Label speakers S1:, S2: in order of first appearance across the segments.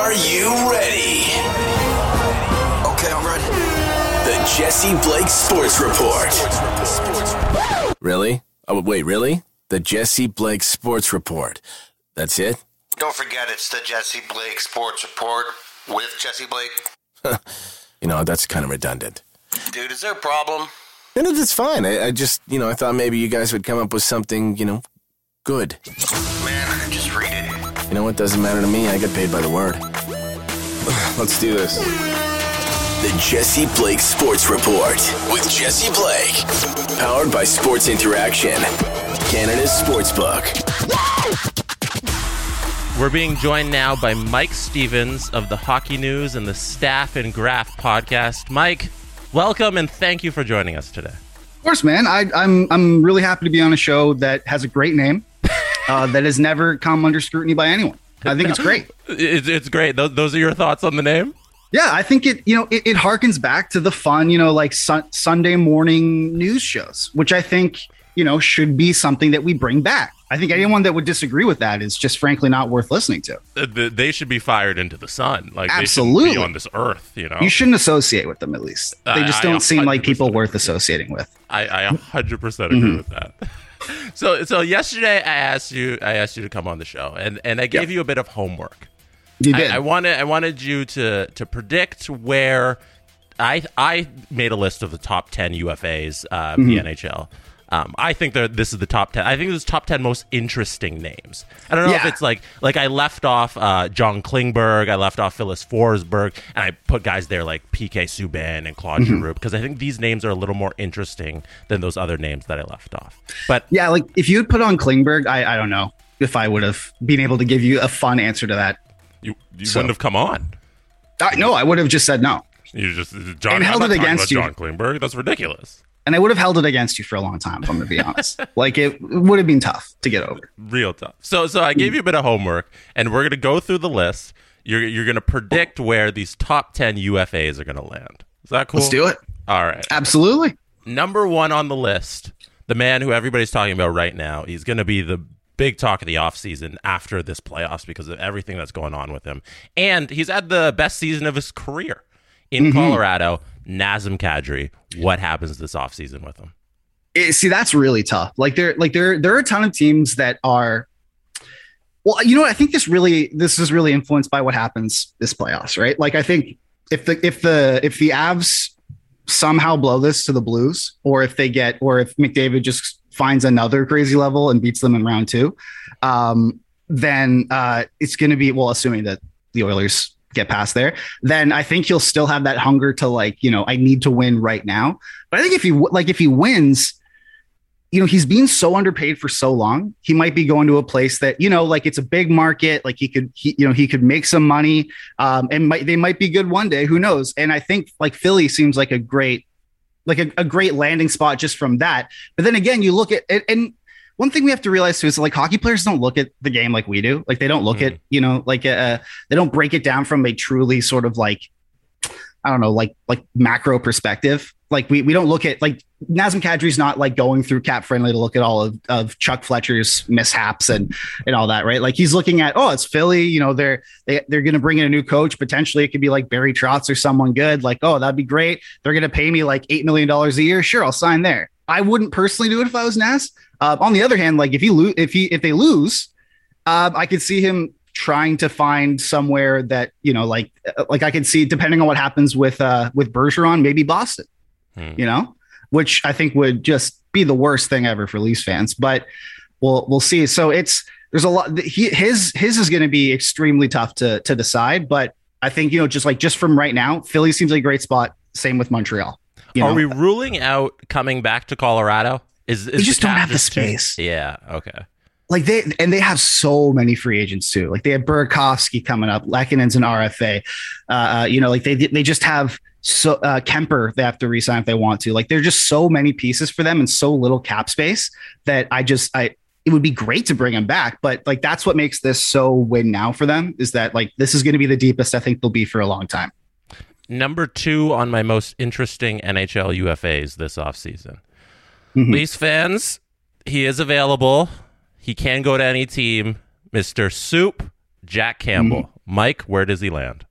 S1: Are you ready?
S2: Okay, I'm ready.
S1: The Jesse Blake Sports Report.
S3: Really? Oh, wait, really? The Jesse Blake Sports Report. That's it?
S2: Don't forget, it's the Jesse Blake Sports Report with Jesse Blake.
S3: You know, that's kind of redundant.
S2: Dude, is there a problem?
S3: No, no, that's fine. I, I just, you know, I thought maybe you guys would come up with something, you know, good.
S2: Man, just read it.
S3: You know what? Doesn't matter to me. I get paid by the word. Let's do this.
S1: The Jesse Blake Sports Report with Jesse Blake. Powered by Sports Interaction, Canada's Sportsbook.
S4: We're being joined now by Mike Stephens of the Hockey News and the Staff and Graph podcast. Mike, welcome and thank you for joining us today.
S5: Of course, man. I, I'm I'm really happy to be on a show that has a great name, uh, that has never come under scrutiny by anyone. I think it's great.
S4: It's, it's great. Those, those are your thoughts on the name?
S5: Yeah, I think it you know it, it harkens back to the fun you know like sun, Sunday morning news shows, which I think you know should be something that we bring back. I think anyone that would disagree with that is just frankly not worth listening to.
S4: Uh, the- They should be fired into the sun. Like
S5: Absolutely.
S4: on this earth. You know,
S5: You shouldn't associate with them at least. They just
S4: I
S5: don't seem like people worth associating with.
S4: I, I 100% agree
S5: Mm-hmm.
S4: with that. So so yesterday I asked you I asked you to come on the show and and I gave you a bit of homework.
S5: You
S4: I,
S5: did.
S4: I wanted I wanted you to to predict where I I made a list of the top ten UFAs uh,
S5: Mm-hmm.
S4: the NHL. Um, I think that this is the top ten. I think this is top ten most interesting names. I don't know if it's like like I left off uh, John Klingberg, I left off Filip Forsberg, and I put guys there like PK Subban and Claude
S5: Mm-hmm.
S4: Giroux because I think these names are a little more interesting than those other names that I left off. But
S5: yeah, like if you had put on Klingberg, I, I don't know if I would have been able to give you a fun answer to that.
S4: you you
S5: So-
S4: wouldn't have come on.
S5: I, no, I would have just said no.
S4: You just John
S5: And held it against you.
S4: John Klingberg. That's ridiculous.
S5: And I would have held it against you for a long time, if I'm going to be honest. like it would have been tough to get over.
S4: real tough. So so I gave you a bit of homework, and we're gonna go through the list. You're you're gonna predict where these top ten UFAs are gonna land. Is that cool?
S5: Let's do it.
S4: All right.
S5: Absolutely.
S4: Number one on the list, the man who everybody's talking about right now. He's gonna be the big talk of the offseason after this playoffs because of everything that's going on with him. And he's had the best season of his career in mm-hmm. Colorado. Nazem Kadri. What happens this offseason with him?
S5: It- see, that's really tough. Like there, like there, there are a ton of teams that are. Well, you know what? I think this really, this is really influenced by what happens this playoffs, right? Like I think if the if the if the Avs somehow blow this to the Blues, or if they get, or if McDavid just finds another crazy level and beats them in round two, um, then uh, it's going to be well, assuming that the Oilers get past there, then I think he'll still have that hunger to like, you know, I need to win right now. But I think if he like if he wins, you know, he's been so underpaid for so long. He might be going to a place that you know, like it's a big market. Like he could, he, you know, he could make some money, um, and might they might be good one day. Who knows? And I think like Philly seems like a great, like a, a great landing spot just from that. But then again, you look at and one thing we have to realize too is like hockey players don't look at the game like we do. Like they don't look at you know like uh they don't break it down from a truly sort of like I don't know like like macro perspective. Like we we don't look at like Nazem Kadri's not like going through cap friendly to look at all of, of Chuck Fletcher's mishaps and and all that, right? Like he's looking at, oh, it's Philly, you know, they're they, they're gonna bring in a new coach. Potentially it could be like Barry Trotz or someone good. Like, oh, that'd be great. They're gonna pay me like eight million dollars a year. Sure, I'll sign there. I wouldn't personally do it if I was Nas. Uh, on the other hand, like if he lose if he if they lose, uh, I could see him trying to find somewhere that you know, like uh, like I could see depending on what happens with uh with Bergeron, maybe Boston
S4: Hmm.
S5: you know, which I think would just be the worst thing ever for Leafs fans. But we'll we'll see. So it's there's a lot. He his his is going to be extremely tough to to decide. But I think you know just like just from right now, Philly seems like a great spot. Same with Montreal. You
S4: Are we ruling out coming back to Colorado? Is, is
S5: just
S4: the
S5: don't have the
S4: just too-
S5: space.
S4: yeah. Okay.
S5: like they and they have so many free agents too. Like they have Burakovsky coming up, Lehkonen's an RFA. Uh, uh, you know, like they they just have so uh, Kuemper they have to resign if they want to. Like there are just so many pieces for them and so little cap space that I just I it would be great to bring him back, but like that's what makes this so win now for them is that like this is going to be the deepest I think they'll be for a long time.
S4: Number two on my most interesting NHL UFAs this offseason. Mm-hmm. Leafs fans, he is available. He can go to any team. Mr. Soup, Jack Campbell. Mm-hmm. Mike, where does he land?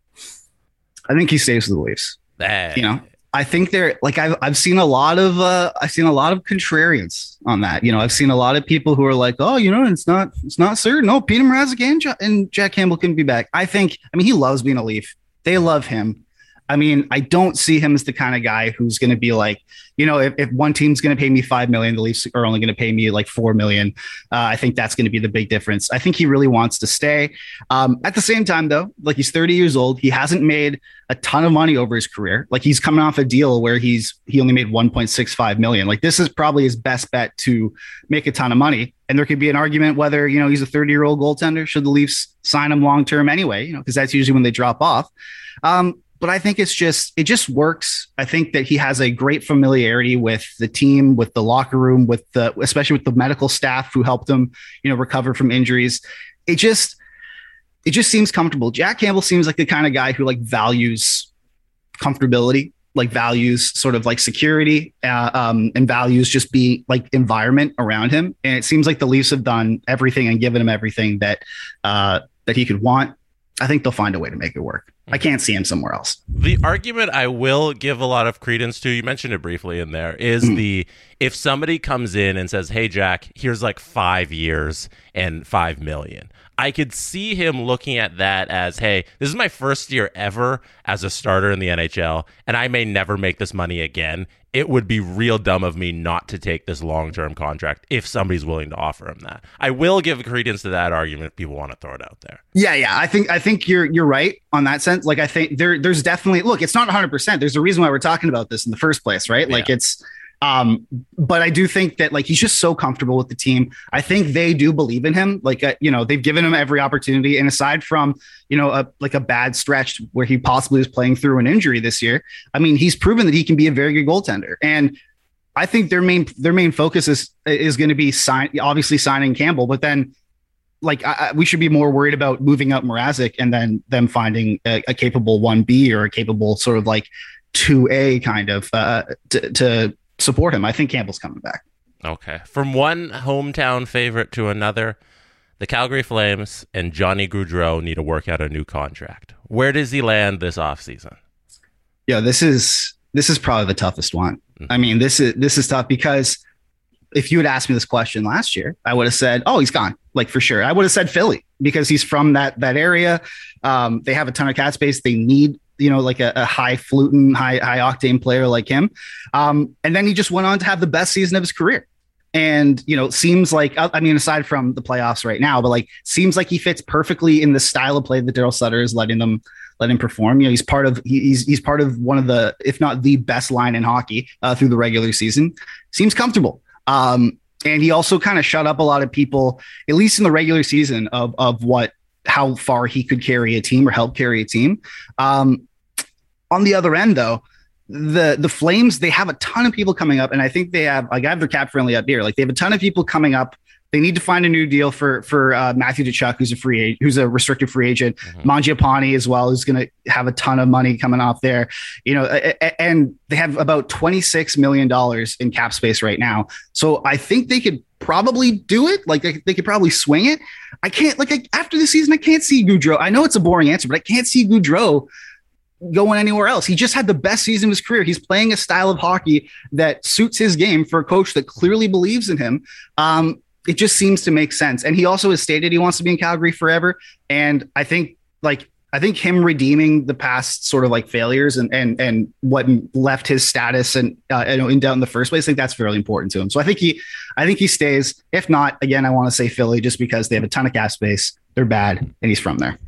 S5: I think he stays with the Leafs.
S4: Hey.
S5: You know, I think they're like I've I've seen a lot of uh, I've seen a lot of contrarians on that. You know, I've seen a lot of people who are like, oh, you know, it's not it's not certain. No, Peter Mrazek and, and Jack Campbell can be back. I think. I mean, he loves being a Leaf. They love him. I mean, I don't see him as the kind of guy who's going to be like, you know, if, if one team's going to pay me five million, the Leafs are only going to pay me like four million. Uh, I think that's going to be the big difference. I think he really wants to stay. Um, at the same time, though, like he's 30 years old, he hasn't made a ton of money over his career. Like he's coming off a deal where he's he only made 1.65 million. Like this is probably his best bet to make a ton of money. And there could be an argument whether you know he's a 30 year old goaltender. Should the Leafs sign him long term anyway? You know, because that's usually when they drop off. Um, but I think it's just it just works. I think that he has a great familiarity with the team, with the locker room, with the especially with the medical staff who helped him, you know, recover from injuries. It just it just seems comfortable. Jack Campbell seems like the kind of guy who like values comfortability, like values sort of like security, uh, um, and values just be like environment around him. And it seems like the Leafs have done everything and given him everything that uh, that he could want. I think they'll find a way to make it work. I can't see him somewhere else.
S4: The argument I will give a lot of credence to, you mentioned it briefly in there, is mm. the if somebody comes in and says, Hey, Jack, here's like five years and five million. I could see him looking at that as, hey, this is my first year ever as a starter in the NHL, and I may never make this money again. It would be real dumb of me not to take this long term contract if somebody's willing to offer him that. I will give credence to that argument if people want to throw it out there.
S5: Yeah, yeah. I think I think you're you're right on that sense. Like I think there there's definitely look, it's not 100 percent There's a reason why we're talking about this in the first place, right? Like yeah. it's um, but I do think that like he's just so comfortable with the team. I think they do believe in him. Like uh, you know, they've given him every opportunity. And aside from you know a like a bad stretch where he possibly was playing through an injury this year, I mean, he's proven that he can be a very good goaltender. And I think their main their main focus is is going to be sign obviously signing Campbell, but then like I, we should be more worried about moving up Mrazek and then them finding a, a capable one B or a capable sort of like two A kind of uh, to, to support him. I think Campbell's coming back.
S4: Okay. From one hometown favorite to another, the Calgary Flames and Johnny Gaudreau need to work out a new contract. Where does he land this offseason?
S5: Yeah, this is this is probably the toughest one. Mm-hmm. I mean, this is this is tough because if you had asked me this question last year, I would have said, "Oh, he's gone," like for sure. I would have said Philly because he's from that that area. Um, they have a ton of cap space. They need you know, like a, a high fluting, high high octane player like him. Um, and then he just went on to have the best season of his career. And you know, seems like I mean, aside from the playoffs right now, but like seems like he fits perfectly in the style of play that Darryl Sutter is letting them let him perform. You know, he's part of he's he's part of one of the, if not the best line in hockey uh, through the regular season. Seems comfortable. Um, and he also kind of shut up a lot of people, at least in the regular season, of of what how far he could carry a team or help carry a team. Um, on the other end, though, the the Flames they have a ton of people coming up, and I think they have like I have their cap friendly up here. Like they have a ton of people coming up. They need to find a new deal for for uh, Matthew Tkachuk, who's a free agent, who's a restricted free agent. Mm-hmm. Mangiapane as well, who's going to have a ton of money coming off there. You know, and they have about twenty six million dollars in cap space right now. So I think they could probably do it. Like they, they could probably swing it. I can't like I, after the season, I can't see Gaudreau. I know it's a boring answer, but I can't see Gaudreau going anywhere else. He just had the best season of his career. He's playing a style of hockey that suits his game for a coach that clearly believes in him. Um, it just seems to make sense. And he also has stated he wants to be in Calgary forever. And I think like I think him redeeming the past sort of like failures and and and what left his status and uh, in doubt in the first place, I think that's fairly important to him. So I think he I think he stays. If not, again, I want to say Philly just because they have a ton of gas space. They're bad, and he's from there.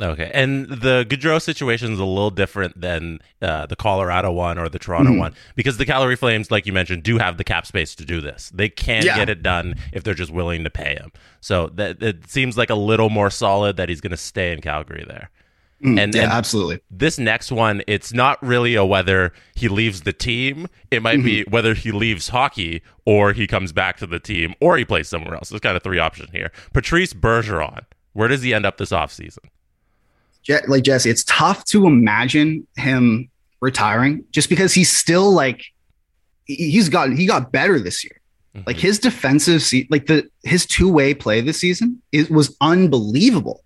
S4: Okay, and the Gaudreau situation is a little different than uh, the Colorado one or the Toronto
S5: Mm-hmm.
S4: one because the Calgary Flames, like you mentioned, do have the cap space to do this. They can
S5: Yeah.
S4: get it done if they're just willing to pay him. So that it seems like a little more solid that he's going to stay in Calgary there. and,
S5: Mm, yeah,
S4: and
S5: absolutely.
S4: this next one, it's not really a whether he leaves the team. It might be
S5: Mm-hmm.
S4: whether he leaves hockey or he comes back to the team or he plays somewhere else. There's kind of three options here. Patrice Bergeron, where does he end up this offseason?
S5: Like Jesse, it's tough to imagine him retiring just because he's still like he- he's got he got better this year. Like his defensive se- like the his two way play this season it was unbelievable,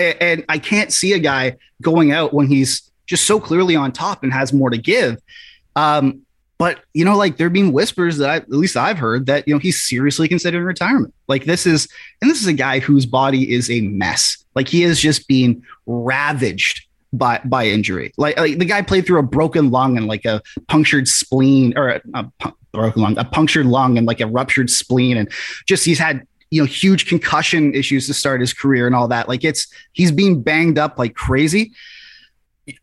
S5: A- and I can't see a guy going out when he's just so clearly on top and has more to give. Um, but you know, like there being whispers that I, at least I've heard that you know he's seriously considering retirement. Like this is, and this is a guy whose body is a mess. Like he is just being ravaged by by injury. Like, like the guy played through a broken lung and like a punctured spleen or a, a broken lung, a punctured lung and like a ruptured spleen, and just he's had you know huge concussion issues to start his career and all that. Like it's he's being banged up like crazy.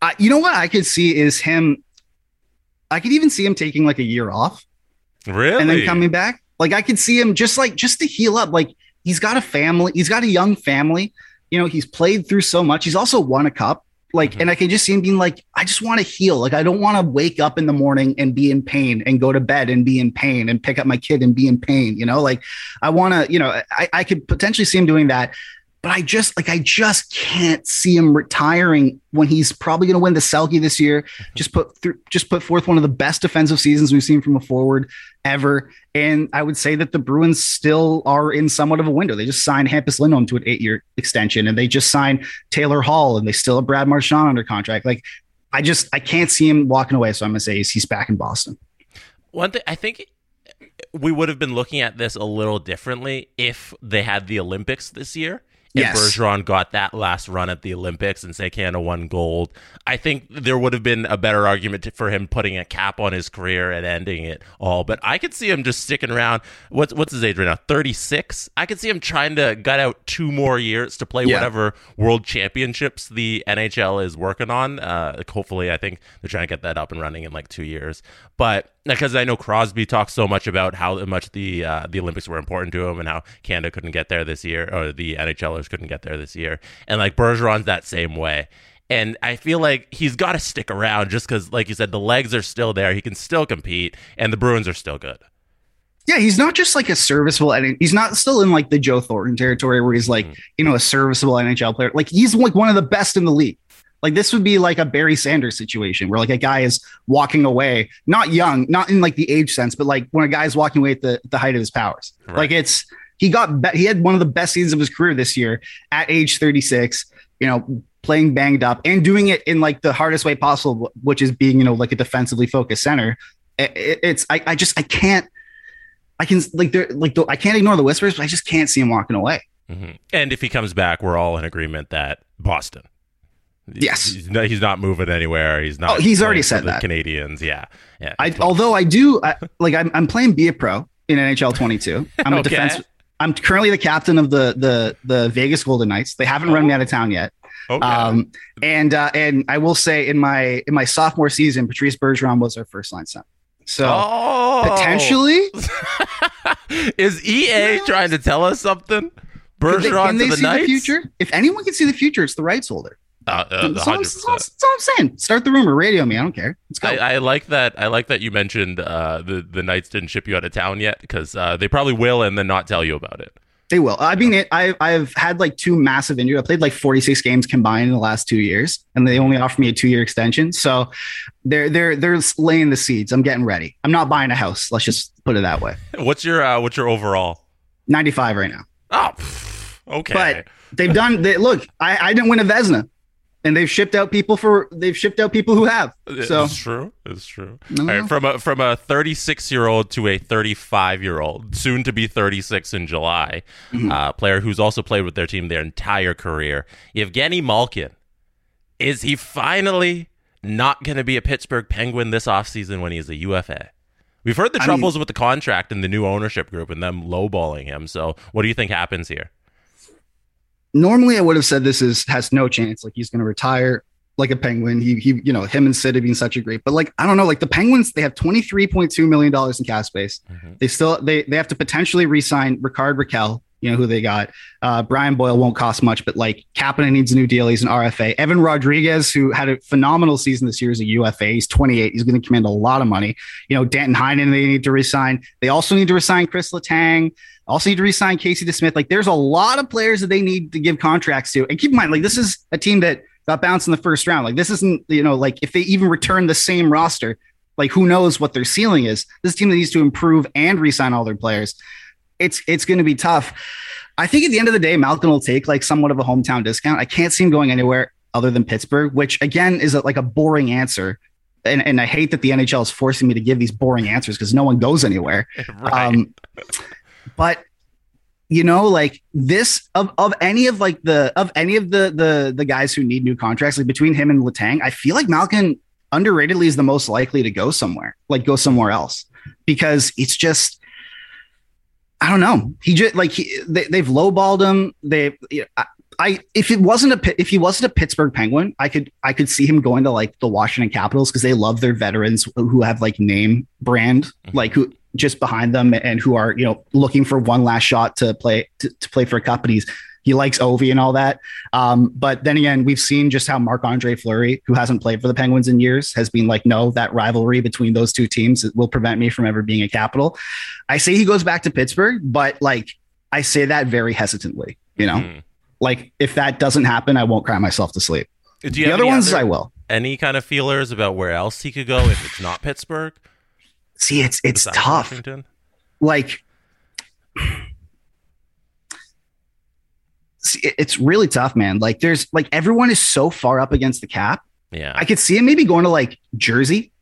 S5: I, you know what I could see is him. I could even see him taking like a year off
S4: Really?
S5: and then coming back. Like I could see him just like just to heal up. Like he's got a family, he's got a young family. You know, he's played through so much. He's also won a cup. Like,
S4: Mhm.
S5: and I can just see him being like, I just want to heal. Like, I don't want to wake up in the morning and be in pain and go to bed and be in pain and pick up my kid and be in pain. You know, like I want to, you know, I, I could potentially see him doing that. But I just like I just can't see him retiring when he's probably going to win the Selke this year. Mm-hmm. Just put through, just put forth one of the best defensive seasons we've seen from a forward ever. And I would say that the Bruins still are in somewhat of a window. They just signed Hampus Lindholm to an eight-year extension, and they just signed Taylor Hall, and they still have Brad Marchand under contract. Like, I just I can't see him walking away. So I'm gonna say he's, he's back in Boston.
S4: One thing I think we would have been looking at this a little differently if they had the Olympics this year. If
S5: Yes.
S4: Bergeron got that last run at the Olympics and say Canada won gold, I think there would have been a better argument for him putting a cap on his career and ending it all. But I could see him just sticking around. What's what's his age right now? Thirty six. I could see him trying to gut out two more years to play
S5: Yeah.
S4: whatever world championships the NHL is working on. Uh, hopefully, I think they're trying to get that up and running in like two years. But because I know Crosby talks so much about how much the uh, the Olympics were important to him and how Canada couldn't get there this year, or the Couldn't get there this year, and like Bergeron's that same way. And I feel like he's got to stick around just because, like you said, the legs are still there. He can still compete, and the Bruins are still good.
S5: Yeah, he's not just like a serviceable. He's not still in like the Joe Thornton territory where he's like mm. you know a serviceable NHL player. Like he's like one of the best in the league. Like this would be like a Barry Sanders situation where like a guy is walking away, not young, not in like the age sense, but like when a guy's walking away at the, the height of his powers.
S4: Right.
S5: Like it's he got be- he had one of the best seasons of his career this year at age 36, you know, playing banged up and doing it in like the hardest way possible, which is being, you know, like a defensively focused center. It- it- it's I, I just I can't I can like there like the, I can't ignore the whispers, but I just can't see him walking away.
S4: hmm And if he comes back, we're all in agreement that Boston.
S5: Yes.
S4: he's not, he's not moving anywhere. He's not.
S5: Oh, he's already said
S4: the
S5: that.
S4: Canadians, yeah, yeah.
S5: I although I do I, like I'm I'm playing be a pro in NHL 22. I'm a defense. I'm currently the captain of the the the Vegas Golden Knights. They haven't run me out of town yet.
S4: okay.
S5: Um, and uh, and I will say in my in my sophomore season, Patrice Bergeron was our first line center. So
S4: oh,
S5: potentially,
S4: is EA trying to tell us something?
S5: can they,
S4: Bergeron
S5: can they
S4: to the
S5: see
S4: Knights.
S5: the future? If anyone can see the future, it's the rights holder.
S4: Uh, uh,
S5: That's all, I'm,
S4: 100%.
S5: that's all- that's all I'm saying. Start the rumor, radio me. I don't care. Let's go.
S4: I, I like that. I like that you mentioned uh, the the Knights didn't ship you out of town yet because uh, they probably will and then not tell you about it.
S5: They will. I mean, it, I, I've had like two massive injuries. I played like 46 games combined in the last two years, and they only offered me a two year extension. So they're they're they're laying the seeds. I'm getting ready. I'm not buying a house. Let's just put it that way.
S4: What's your uh, what's your overall?
S5: 95 right now.
S4: Oh, okay.
S5: But they've done. They look. I, I didn't win a Vezina, and they've shipped out people for. They've shipped out people who have. So
S4: it's true. It's true.
S5: No,
S4: All
S5: no.
S4: right, from a from a 36 year old to a 35 year old, soon to be 36 in July,
S5: Mm-hmm.
S4: uh, player who's also played with their team their entire career, Evgeny Malkin. Is he finally not going to be a Pittsburgh Penguin this offseason when he's a UFA? We've heard the
S5: I
S4: troubles with the contract and the new ownership group and them lowballing him. So, what do you think happens here?
S5: Normally I would have said this is has no chance. Like he's going to retire like a penguin. He, he, you know, him and Sid have been such a great, but like, I don't know, like the Penguins, they have $23.2 million in cap space. Mm-hmm. They still, they, they have to potentially re-sign Rickard Rakell, you know, who they got. Uh, Brian Boyle won't cost much, but like Kapanen needs a new deal. He's an RFA. Evan Rodrigues, who had a phenomenal season this year as a UFA. He's 28. He's going to command a lot of money. You know, Danton Heinen, they need to resign. They also need to resign Chris Letang. Also need to resign Casey DeSmith. Like there's a lot of players that they need to give contracts to. And keep in mind, like this is a team that got bounced in the first round. Like this isn't, you know, like if they even return the same roster, like who knows what their ceiling is. This team that needs to improve and resign all their players. It's it's going to be tough. I think at the end of the day, Malkin will take like somewhat of a hometown discount. I can't see him going anywhere other than Pittsburgh, which again is a, like a boring answer. And, and I hate that the NHL is forcing me to give these boring answers because no one goes anywhere. right. Um, but you know like this of, of any of like the of any of the the the guys who need new contracts like between him and Letang, I feel like Malkin underratedly is the most likely to go somewhere like go somewhere else. Because it's just I don't know. He just like he, they, they've lowballed him. They I, I if it wasn't a if he wasn't a Pittsburgh Penguin I could I could see him going to like the Washington Capitals because they love their veterans who have like name brand mm-hmm. like who just behind them and who are you know looking for one last shot to play to, to play for a cup. But he's he likes Ovi and all that. Um, but then again, we've seen just how Marc Andre Fleury, who hasn't played for the Penguins in years, has been like, no, that rivalry between those two teams will prevent me from ever being a capital. I say he goes back to Pittsburgh, but like I say that very hesitantly, you know, mm. like if that doesn't happen, I won't cry myself to sleep. the other ones other, I will.
S4: Any kind of feelers about where else he could go if it's not Pittsburgh?
S5: See, it's it's tough. Washington? Like, see, it's really tough, man. Like, there's like everyone is so far up against the cap.
S4: Yeah,
S5: I could see him maybe going to like Jersey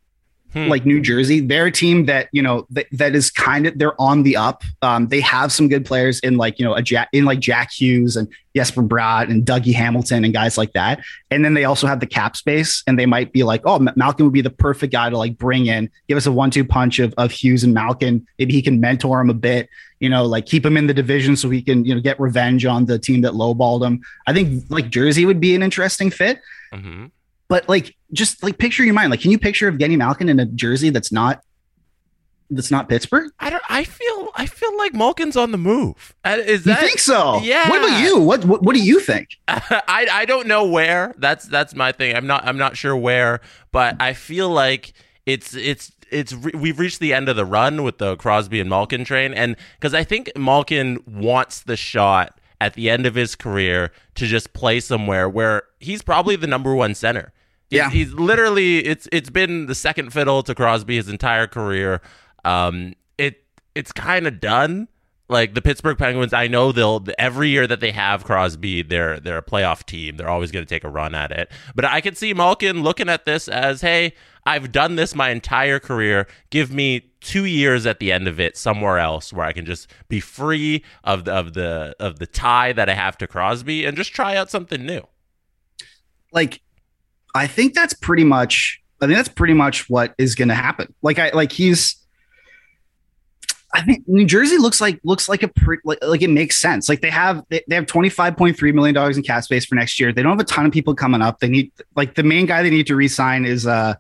S5: hmm. like New Jersey. They're a team that you know that, that is kind of they're on the up. Um, they have some good players in like you know a Jack in like Jack Hughes and Jesper Bratt and Dougie Hamilton and guys like that. And then they also have the cap space, and they might be like, oh, Malkin would be the perfect guy to like bring in, give us a one-two punch of of Hughes and Malkin. Maybe he can mentor him a bit. You know, like keep him in the division so he can you know get revenge on the team that lowballed him. I think like Jersey would be an interesting fit. Mm-hmm. But like, just like picture your mind. Like, can you picture of Evgeny Malkin in a jersey that's not that's not Pittsburgh?
S4: I don't. I feel. I feel like Malkin's on the move. Uh, is that?
S5: You think so?
S4: Yeah.
S5: What about you? What What, what do you think?
S4: I I don't know where. That's that's my thing. I'm not. I'm not sure where. But I feel like it's it's it's we've reached the end of the run with the Crosby and Malkin train, and because I think Malkin wants the shot at the end of his career to just play somewhere where he's probably the number one center.
S5: Yeah,
S4: he's literally it's it's been the second fiddle to Crosby his entire career. Um, it it's kind of done. Like the Pittsburgh Penguins, I know they'll every year that they have Crosby, they're they're a playoff team. They're always going to take a run at it. But I could see Malkin looking at this as, hey, I've done this my entire career. Give me two years at the end of it somewhere else where I can just be free of the of the of the tie that I have to Crosby and just try out something new.
S5: Like I think that's pretty much. I think that's pretty much what is going to happen. Like I like he's. I think New Jersey looks like looks like a pre, like, like it makes sense. Like they have they, they have twenty five point three million dollars in cap space for next year. They don't have a ton of people coming up. They need like the main guy they need to resign is uh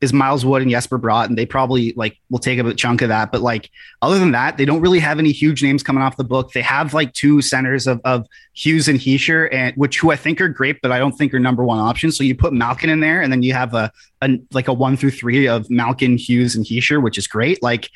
S5: is Miles Wood and Jesper Bratt, and they probably like will take a chunk of that. But like other than that, they don't really have any huge names coming off the book. They have like two centers of, of Hughes and Hischier, and which who I think are great, but I don't think are number one options. So you put Malkin in there, and then you have a, a like a one through three of Malkin, Hughes, and Hischier, which is great. Like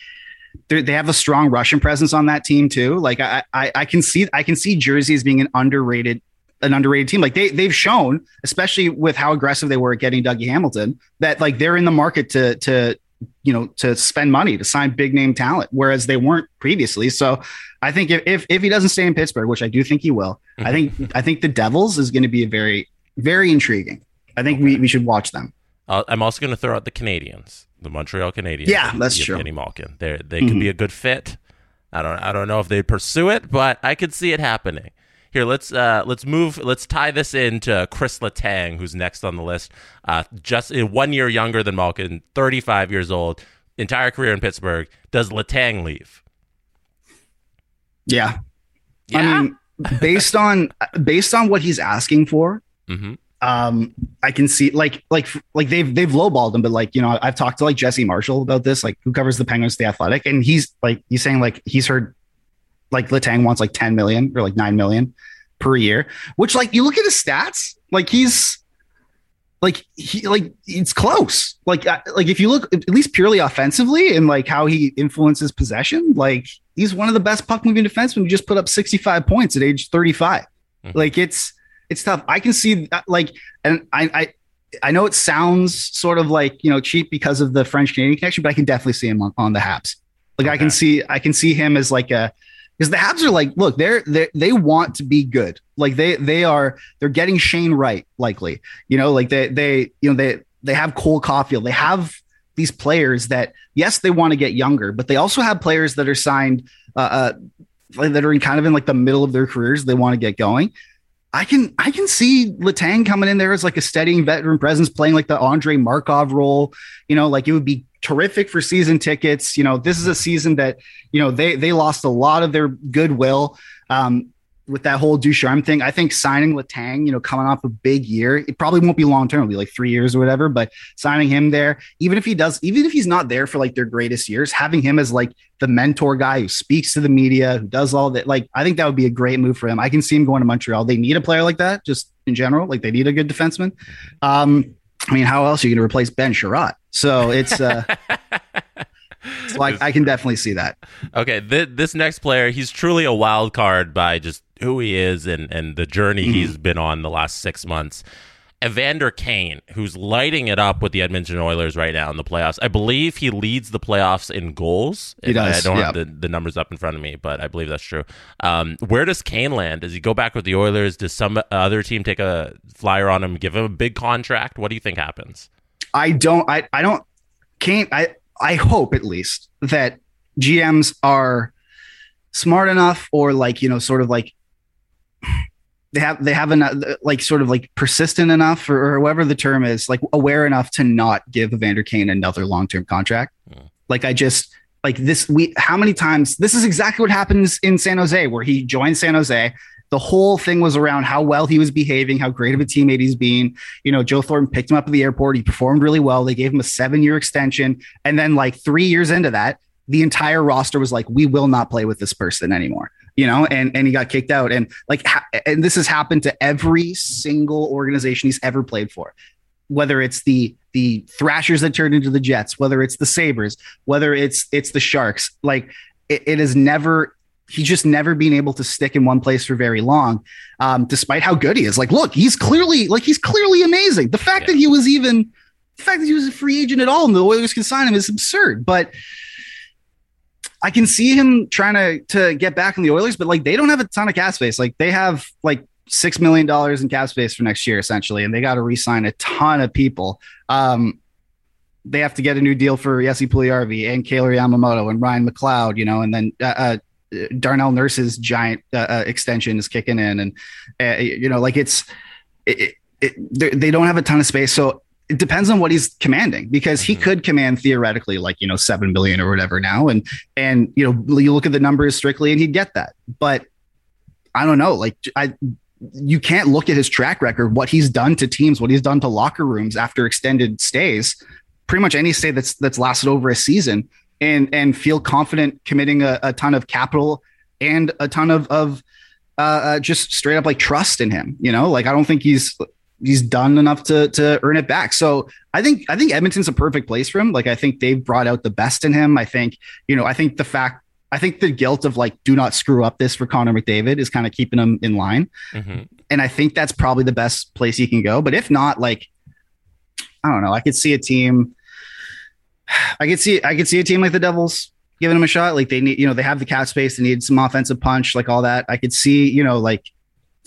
S5: they have a strong Russian presence on that team too. Like I, I, I can see I can see Jersey as being an underrated an underrated team. Like they they've shown, especially with how aggressive they were at getting Dougie Hamilton, that like they're in the market to to you know to spend money to sign big name talent, whereas they weren't previously. So I think if if, if he doesn't stay in Pittsburgh, which I do think he will, I think I think the Devils is going to be a very very intriguing. I think okay. we, we should watch them.
S4: Uh, I'm also going to throw out the Canadiens, the Montreal Canadiens.
S5: Yeah, that's true.
S4: Kenny Malkin, they they mm-hmm. could be a good fit. I don't I don't know if they'd pursue it, but I could see it happening. Here, let's uh, let's move. Let's tie this into Chris Letang, who's next on the list. Uh, just uh, one year younger than Malkin, 35 years old, entire career in Pittsburgh. Does Letang leave?
S5: Yeah.
S4: Yeah.
S5: I mean, based on based on what he's asking for,
S4: hmm
S5: um, I can see like like like they've they've lowballed him, but like you know I've talked to like Jesse Marshall about this, like who covers the Penguins, the Athletic, and he's like he's saying like he's heard like Letang wants like ten million or like nine million per year, which like you look at his stats, like he's like he like it's close. Like uh, like if you look at least purely offensively and like how he influences possession, like he's one of the best puck moving defensemen who just put up 65 points at age 35.
S4: Mhm.
S5: Like it's it's tough. I can see that, like and I I I know it sounds sort of like you know cheap because of the French Canadian connection, but I can definitely see him on, on the Habs. Like I can see I can see him as like a because the Habs are like, look, they're they they want to be good. Like they they are they're getting Shane Wright likely. You know, like they they you know they they have Cole Caufield. They have these players that yes they want to get younger, but they also have players that are signed uh, uh that are in kind of in like the middle of their careers. They want to get going. I can I can see Letang coming in there as like a steadying veteran presence, playing like the Andrei Markov role. You know, like it would be terrific for season tickets. You know, this is a season that you know they they lost a lot of their goodwill um, with that whole Ducharme thing. I think signing Letang, you know, coming off a big year, it probably won't be long term. It'll be like three years or whatever. But signing him there, even if he does, even if he's not there for like their greatest years, having him as like the mentor guy who speaks to the media, who does all that, like I think that would be a great move for him. I can see him going to Montreal. They need a player like that, just in general. Like they need a good defenseman. Um, I mean, how else are you going to replace Ben Chiarot? So it's uh, it's like I can definitely see that.
S4: Okay, th- this next player, he's truly a wild card by just who he is and, and the journey
S5: Mm-hmm.
S4: he's been on the last six months. Evander Kane, who's lighting it up with the Edmonton Oilers right now in the playoffs. I believe he leads the playoffs in goals.
S5: He does,
S4: I don't have the, the numbers up in front of me, but I believe that's true. Um, where does Kane land? Does he go back with the Oilers? Does some other team take a flyer on him, give him a big contract? What do you think happens?
S5: I don't I I don't can't I I hope at least that GMs are smart enough or like you know sort of like they have they have enough like sort of like persistent enough or, or whatever the term is like aware enough to not give Evander Kane another long-term contract.
S4: Hmm.
S5: Like I just like this we how many times this is exactly what happens in San Jose where he joined San Jose the whole thing was around how well he was behaving, how great of a teammate he's being. You know, Joe Thornton picked him up at the airport. He performed really well. They gave him a seven year extension. And then, like, three years into that, the entire roster was like, we will not play with this person anymore. You know, and and he got kicked out. And like, ha- and this has happened to every single organization he's ever played for, whether it's the the Thrashers that turned into the Jets, whether it's the Sabres, whether it's it's the Sharks. Like, it, it has never he's just never been able to stick in one place for very long, um, despite how good he is. Like, look, he's clearly like he's clearly amazing. The fact
S4: Yeah.
S5: that he was even the fact that he was a free agent at all and the Oilers can sign him is absurd. But I can see him trying to to get back in the Oilers, but like they don't have a ton of cap space. Like they have like six million dollars in cap space for next year, essentially, and they got to re-sign a ton of people. Um, they have to get a new deal for Jesse Puljujarvi and Kailer Yamamoto and Ryan McLeod, you know, and then uh, uh, Darnell Nurse's giant uh, uh, extension is kicking in, and uh, you know, like it's it, it, they- don't have a ton of space, so it depends on what he's commanding because he
S4: Mhm.
S5: could command theoretically like you know seven billion or whatever now, and and you know you look at the numbers strictly and he'd get that, but I don't know, like I. You can't look at his track record, what he's done to teams, what he's done to locker rooms after extended stays, pretty much any stay that's that's lasted over a season, and and feel confident committing a, a ton of capital and a ton of of uh, uh, just straight up like trust in him. You know, like I don't think he's he's done enough to to earn it back. So I think I think Edmonton's a perfect place for him. Like I think they've brought out the best in him. I think you know I think the fact I think the guilt of like do not screw up this for Connor McDavid is kind of keeping him in line.
S4: hmm
S5: And I think that's probably the best place he can go. But if not, like I don't know, I could see a team. I could see I could see a team like the Devils giving him a shot. Like they need, you know, they have the cap space, they need some offensive punch, like all that. I could see, you know, like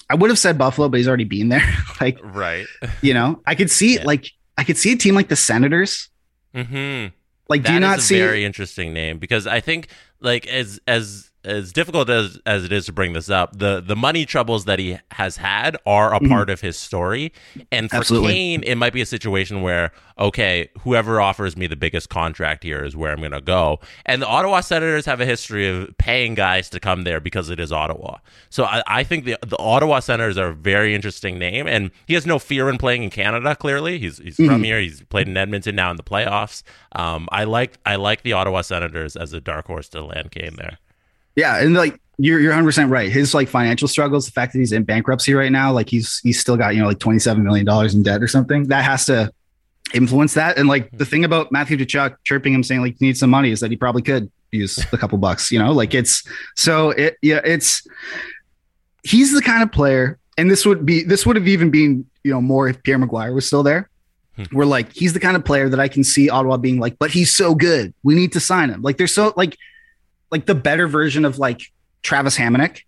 S5: I would have said Buffalo, but he's already been there. like,
S4: Right.
S5: you know, I could see
S4: Yeah.
S5: like I could see a team like the Senators.
S4: hmm
S5: Like, do you not
S4: a
S5: see?
S4: very interesting name because I think like as as as difficult as as it is to bring this up, the the money troubles that he has had are a mm-hmm. part of his story. And for Absolutely. Kane, it might be a situation where okay, whoever offers me the biggest contract here is where I'm going to go. And the Ottawa Senators have a history of paying guys to come there because it is Ottawa. So I, I think the the Ottawa Senators are a very interesting name, and he has no fear in playing in Canada. Clearly, he's he's mm-hmm. from here. He's played in Edmonton now in the playoffs. Um, I like I like the Ottawa Senators as a dark horse to land Kane there.
S5: Yeah, and like you're you're 100 percent right. His like financial struggles, the fact that he's in bankruptcy right now, like he's he's still got you know like 27 million dollars in debt or something. That has to influence that. And like the thing about Matthew Tkachuk chirping him saying like you need some money is that he probably could use a couple bucks. You know, like it's so it yeah it's he's the kind of player, and this would be this would have even been you know more if Pierre McGuire was still there. Hmm. We're like he's the kind of player that I can see Ottawa being like, but he's so good, we need to sign him. Like they're so like like the better version of like Travis Hamonic,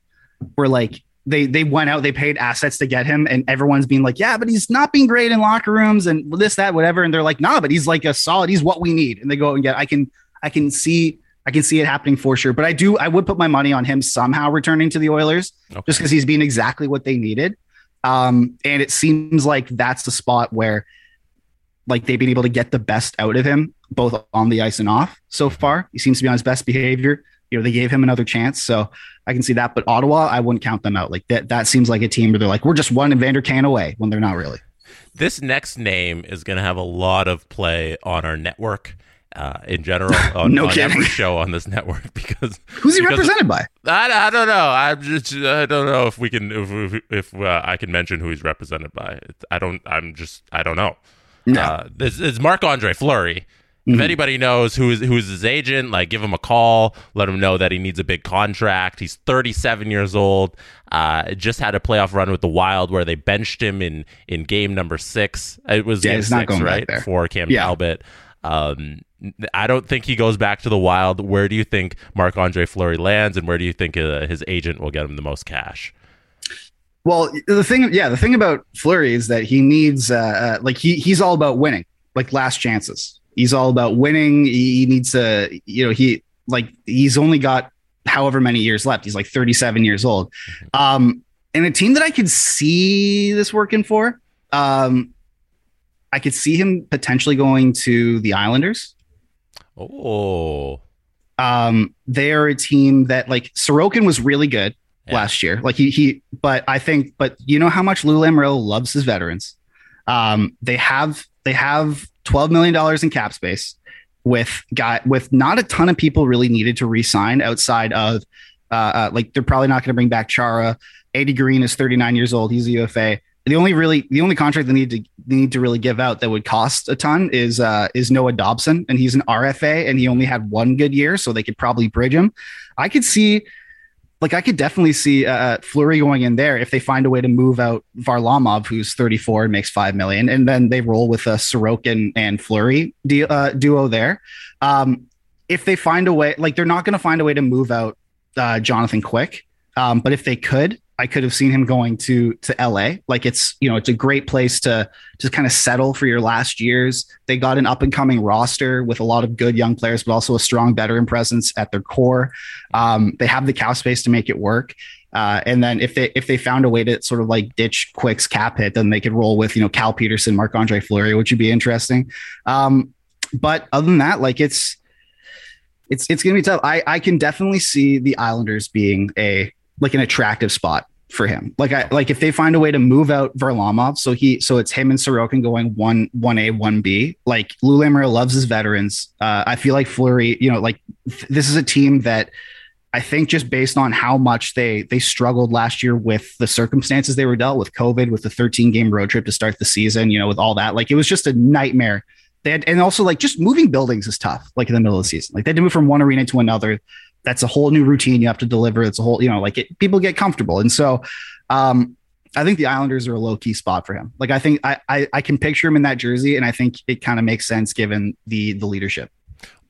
S5: where like they they went out, they paid assets to get him, and everyone's being like, yeah, but he's not being great in locker rooms and this, that, whatever. And they're like, nah, but he's like a solid, he's what we need. And they go and get, I can, I can see, I can see it happening for sure. But I do, I would put my money on him somehow returning to the Oilers okay. just because he's being exactly what they needed. Um, and it seems like that's the spot where like they've been able to get the best out of him, both on the ice and off so far. He seems to be on his best behavior you know, they gave him another chance. So I can see that. But Ottawa, I wouldn't count them out. Like that, that seems like a team where they're like, we're just one Evander Kane away when they're not really.
S4: This next name is going to have a lot of play on our network. Uh, in general, on,
S5: no
S4: on every show on this network, because
S5: who's he because represented by?
S4: I, I don't know. I'm just I don't know if we can if if, if uh, I can mention who he's represented by. I don't. I'm just I don't know. No, uh, this is Marc Andre Fleury Mm-hmm. If anybody knows who's who's his agent, like give him a call, let him know that he needs a big contract. He's 37 years old. Uh, just had a playoff run with the Wild where they benched him in in game number six. It was yeah, game six, right, for Cam yeah. Talbot. Um, I don't think he goes back to the Wild. Where do you think Marc Andre Fleury lands, and where do you think uh, his agent will get him the most cash?
S5: Well, the thing, yeah, the thing about Fleury is that he needs, uh, uh like he he's all about winning, like last chances. He's all about winning. He needs to, you know, he like he's only got however many years left. He's like 37 years old. Um, and a team that I could see this working for, um, I could see him potentially going to the Islanders.
S4: Oh,
S5: um, they are a team that like Sorokin was really good yeah. last year. Like he he, but I think, but you know how much Lou Lamoriello loves his veterans. Um, they have they have $12 million in cap space with got with not a ton of people really needed to re-sign outside of uh, uh, like they're probably not going to bring back Chara. Eddie Green is 39 years old. He's a UFA. The only really the only contract they need to they need to really give out that would cost a ton is uh, is Noah Dobson, and he's an RFA, and he only had one good year, so they could probably bridge him. I could see like I could definitely see uh, uh, Fleury going in there if they find a way to move out Varlamov, who's 34 and makes five million, and then they roll with a Sorokin and Fleury de- uh, duo there. Um, if they find a way, like they're not going to find a way to move out uh, Jonathan Quick, um, but if they could, I could have seen him going to to LA. Like it's you know it's a great place to to kind of settle for your last years. They got an up and coming roster with a lot of good young players, but also a strong veteran presence at their core. Um, they have the cap space to make it work. Uh, and then if they if they found a way to sort of like ditch Quick's cap hit, then they could roll with you know Cal Petersen, Marc Andre Fleury, which would be interesting. Um, but other than that, like it's it's it's gonna be tough. I I can definitely see the Islanders being a like an attractive spot for him. Like I like if they find a way to move out Varlamov, so he so it's him and Sorokin going one one A one B. Like Lou Lamoriello loves his veterans. Uh, I feel like Fleury, you know, like th- this is a team that I think just based on how much they they struggled last year with the circumstances they were dealt with COVID, with the 13 game road trip to start the season, you know, with all that, like it was just a nightmare. They had, and also like just moving buildings is tough, like in the middle of the season. Like they had to move from one arena to another that's a whole new routine you have to deliver. It's a whole, you know, like it, people get comfortable. And so, um, I think the Islanders are a low key spot for him. Like I think I, I, I can picture him in that jersey, and I think it kind of makes sense given the the leadership.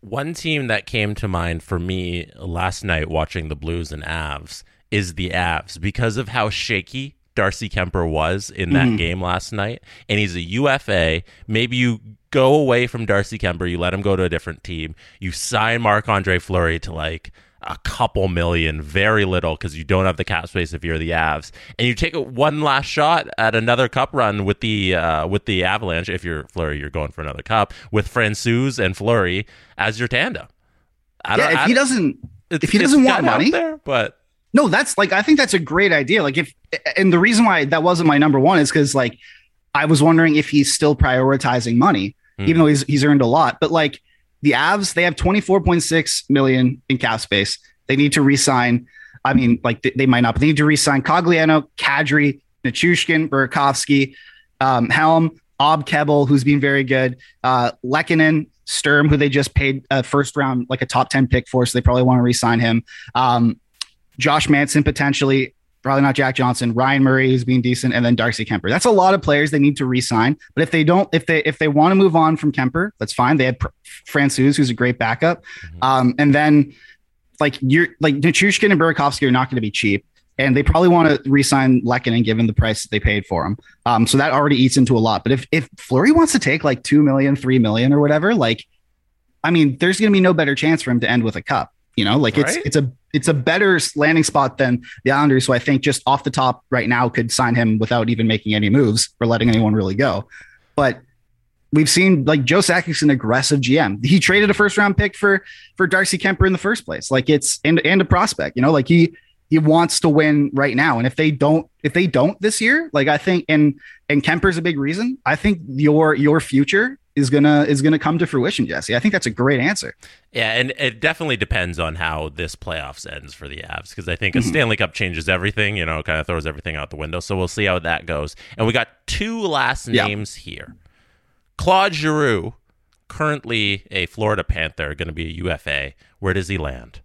S4: One team that came to mind for me last night watching the Blues and Avs is the Avs because of how shaky Darcy Kuemper was in that mm-hmm. game last night, and he's a UFA. Maybe you go away from Darcy Kuemper, you let him go to a different team, you sign Marc Andre Fleury to like a couple million, very little, because you don't have the cap space if you're the Avs, and you take one last shot at another cup run with the uh, with the Avalanche. If you're Fleury, you're going for another cup with Francouz and Fleury as your tandem.
S5: I yeah, if I, he doesn't, if he doesn't want money,
S4: there, but
S5: no, that's like I think that's a great idea. Like if and the reason why that wasn't my number one is because like I was wondering if he's still prioritizing money, mm. even though he's he's earned a lot. But like the Avs, they have 24.6 million in cap space. They need to resign. I mean, like they, they might not, but they need to resign Cogliano, Kadri, Nichushkin, Burakovsky, um, Helm, Ob Kebel, who's been very good, uh, Sturm, who they just paid a first round, like a top 10 pick for. So they probably want to resign him. Um, Josh Manson, potentially, probably not Jack Johnson, Ryan Murray, who's being decent, and then Darcy Kuemper. That's a lot of players they need to re-sign. But if they don't, if they if they want to move on from Kuemper, that's fine. They had Francouz, who's a great backup, mm-hmm. um, and then like you're like Nichushkin and Burakovsky are not going to be cheap. And they probably want to re-sign Lehkonen given the price that they paid for him. Um, so that already eats into a lot. But if if Fleury wants to take like two million, three million, or whatever, like, I mean, there's going to be no better chance for him to end with a cup. You know, like right? it's it's a it's a better landing spot than the Islanders. who I think just off the top right now could sign him without even making any moves or letting anyone really go. But we've seen like Joe Sakic's an aggressive GM. He traded a first round pick for for Darcy Kuemper in the first place. Like it's and and a prospect, you know, like he he wants to win right now. And if they don't, if they don't this year, like I think and and Kuemper's a big reason. I think your your future is gonna is gonna come to fruition, Jesse. I think that's a great answer.
S4: Yeah, and it definitely depends on how this playoffs ends for the Avs because I think a mm-hmm. Stanley Cup changes everything. You know, kind of throws everything out the window. So we'll see how that goes. And we got two last names here: Claude Giroux, currently a Florida Panther, going to be a UFA. Where does he land?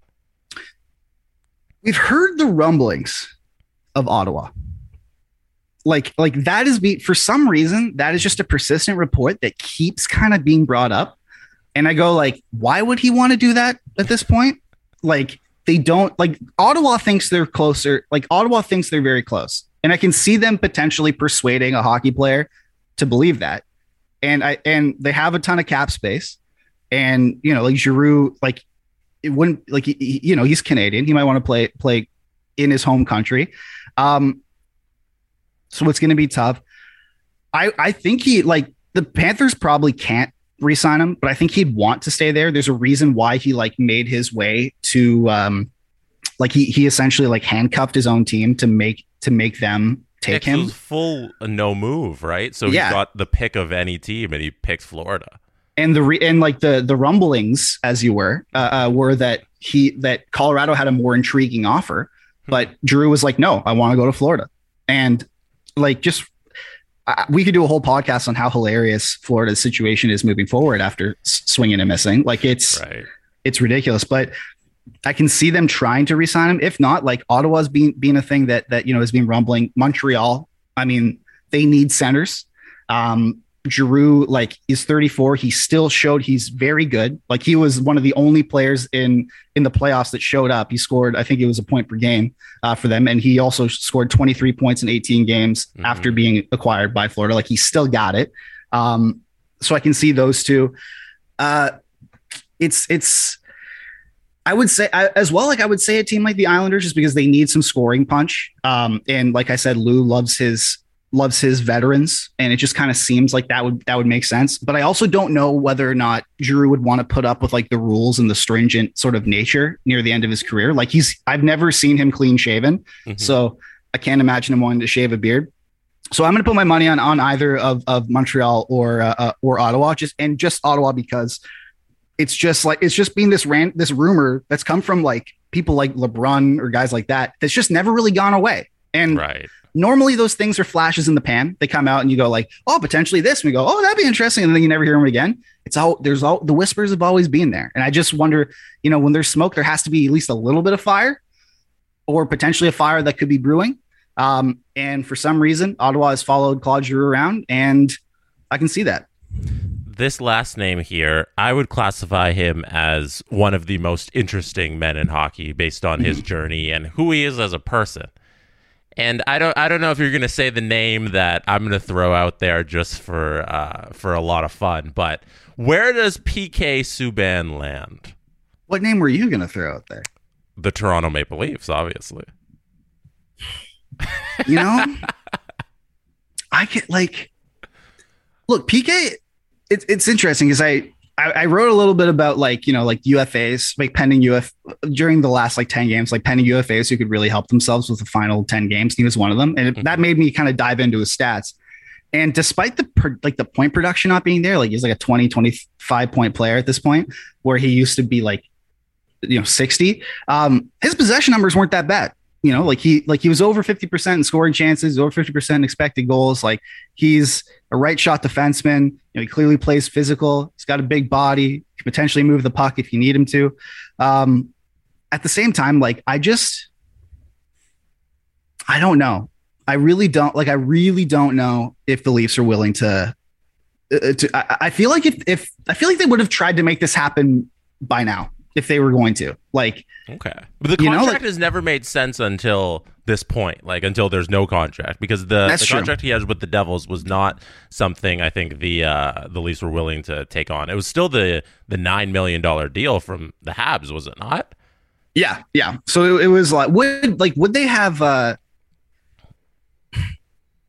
S5: We've heard the rumblings of Ottawa like like that is be for some reason that is just a persistent report that keeps kind of being brought up. And i go like why would he want to do that at this point? Like they don't like ottawa thinks they're closer like ottawa thinks they're very close. And i can see them potentially persuading a hockey player to believe that. And i and they have a ton of cap space. And you know like Giroux like it wouldn't like you know he's canadian. He might want to play play in his home country. Um so it's going to be tough. I I think he like the Panthers probably can't re-sign him, but I think he'd want to stay there. There's a reason why he like made his way to um like he he essentially like handcuffed his own team to make to make them take him.
S4: full no move, right? So yeah. he got the pick of any team and he picked Florida.
S5: And the re- and like the the rumblings as you were uh, uh, were that he that Colorado had a more intriguing offer, hmm. but Drew was like, "No, I want to go to Florida." And like just we could do a whole podcast on how hilarious Florida's situation is moving forward after swinging and missing. Like it's right. it's ridiculous, but I can see them trying to resign him. If not, like Ottawa's being being a thing that that you know has been rumbling. Montreal, I mean, they need centers. Um, Giroux, like, is 34. He still showed he's very good. Like, he was one of the only players in in the playoffs that showed up. He scored, I think it was a point per game uh, for them, and he also scored 23 points in 18 games mm-hmm. after being acquired by Florida. Like, he still got it. Um, so I can see those two. Uh, it's it's. I would say I, as well. Like I would say a team like the Islanders, just because they need some scoring punch. Um, and like I said, Lou loves his loves his veterans, and it just kind of seems like that would that would make sense. But I also don't know whether or not Drew would want to put up with like the rules and the stringent sort of nature near the end of his career. Like he's I've never seen him clean shaven, mm-hmm. so I can't imagine him wanting to shave a beard. So I'm going to put my money on on either of of Montreal or uh, uh, or Ottawa, just and just Ottawa because it's just like it's just being this ran this rumor that's come from like people like LeBrun or guys like that that's just never really gone away. And
S4: right
S5: normally those things are flashes in the pan. They come out and you go like, oh, potentially this. And we go, oh, that'd be interesting. And then you never hear them again. It's all there's all the whispers have always been there. And I just wonder, you know, when there's smoke, there has to be at least a little bit of fire or potentially a fire that could be brewing. Um, and for some reason, Ottawa has followed Claude Giroux around, and I can see that.
S4: This last name here, I would classify him as one of the most interesting men in hockey based on his journey and who he is as a person. And I don't I don't know if you're going to say the name that I'm going to throw out there just for uh, for a lot of fun, but where does PK Subban land?
S5: What name were you going to throw out there?
S4: the Toronto Maple Leafs, obviously.
S5: You know, I get like, look, PK. It's it's interesting because I, I I wrote a little bit about like you know like UFAs like pending UF during the last like ten games like pending UFAs who could really help themselves with the final ten games. He was one of them, and it, that made me kind of dive into his stats. And despite the per, like the point production not being there, like he's like a 20, 25 point player at this point, where he used to be like, you know, 60. Um, his possession numbers weren't that bad. You know, like he like he was over 50% in scoring chances, over 50% in expected goals. Like he's a right shot defenseman. You know, he clearly plays physical. He's got a big body, can potentially move the puck if you need him to. Um, at the same time, like I just I don't know. I really don't like. I really don't know if the Leafs are willing to. uh, to I, I feel like if if I feel like they would have tried to make this happen by now if they were going to. Like,
S4: Okay. But the
S5: You know,
S4: contract
S5: like-
S4: has never made sense until this point, like until there's no contract, because the, the
S5: true.
S4: contract he has with the Devils was not something I think the uh, the Leafs were willing to take on. It was still the the nine million dollar deal from the Habs, was it not?
S5: yeah, yeah. So it, it was like would like would they have? uh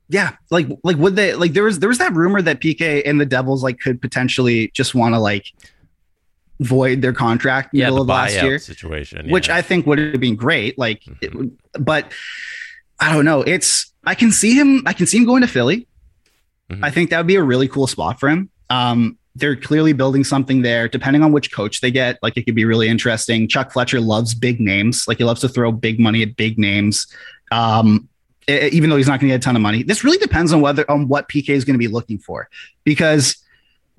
S5: Yeah, like like would they like there was there was that rumor that PK and the Devils like could potentially just want to like void their contract middle
S4: the
S5: of last year.
S4: situation,
S5: which. I think would have been great. Like,
S4: Mhm.
S5: it but I don't know. It's I can see him. I can see him going to Philly.
S4: Mhm.
S5: I think that would be a really cool spot for him. Um, they're clearly building something there. Depending on which coach they get, like it could be really interesting. Chuck Fletcher loves big names. Like he loves to throw big money at big names. Um, even though he's not going to get a ton of money, this really depends on whether on what PK is going to be looking for, because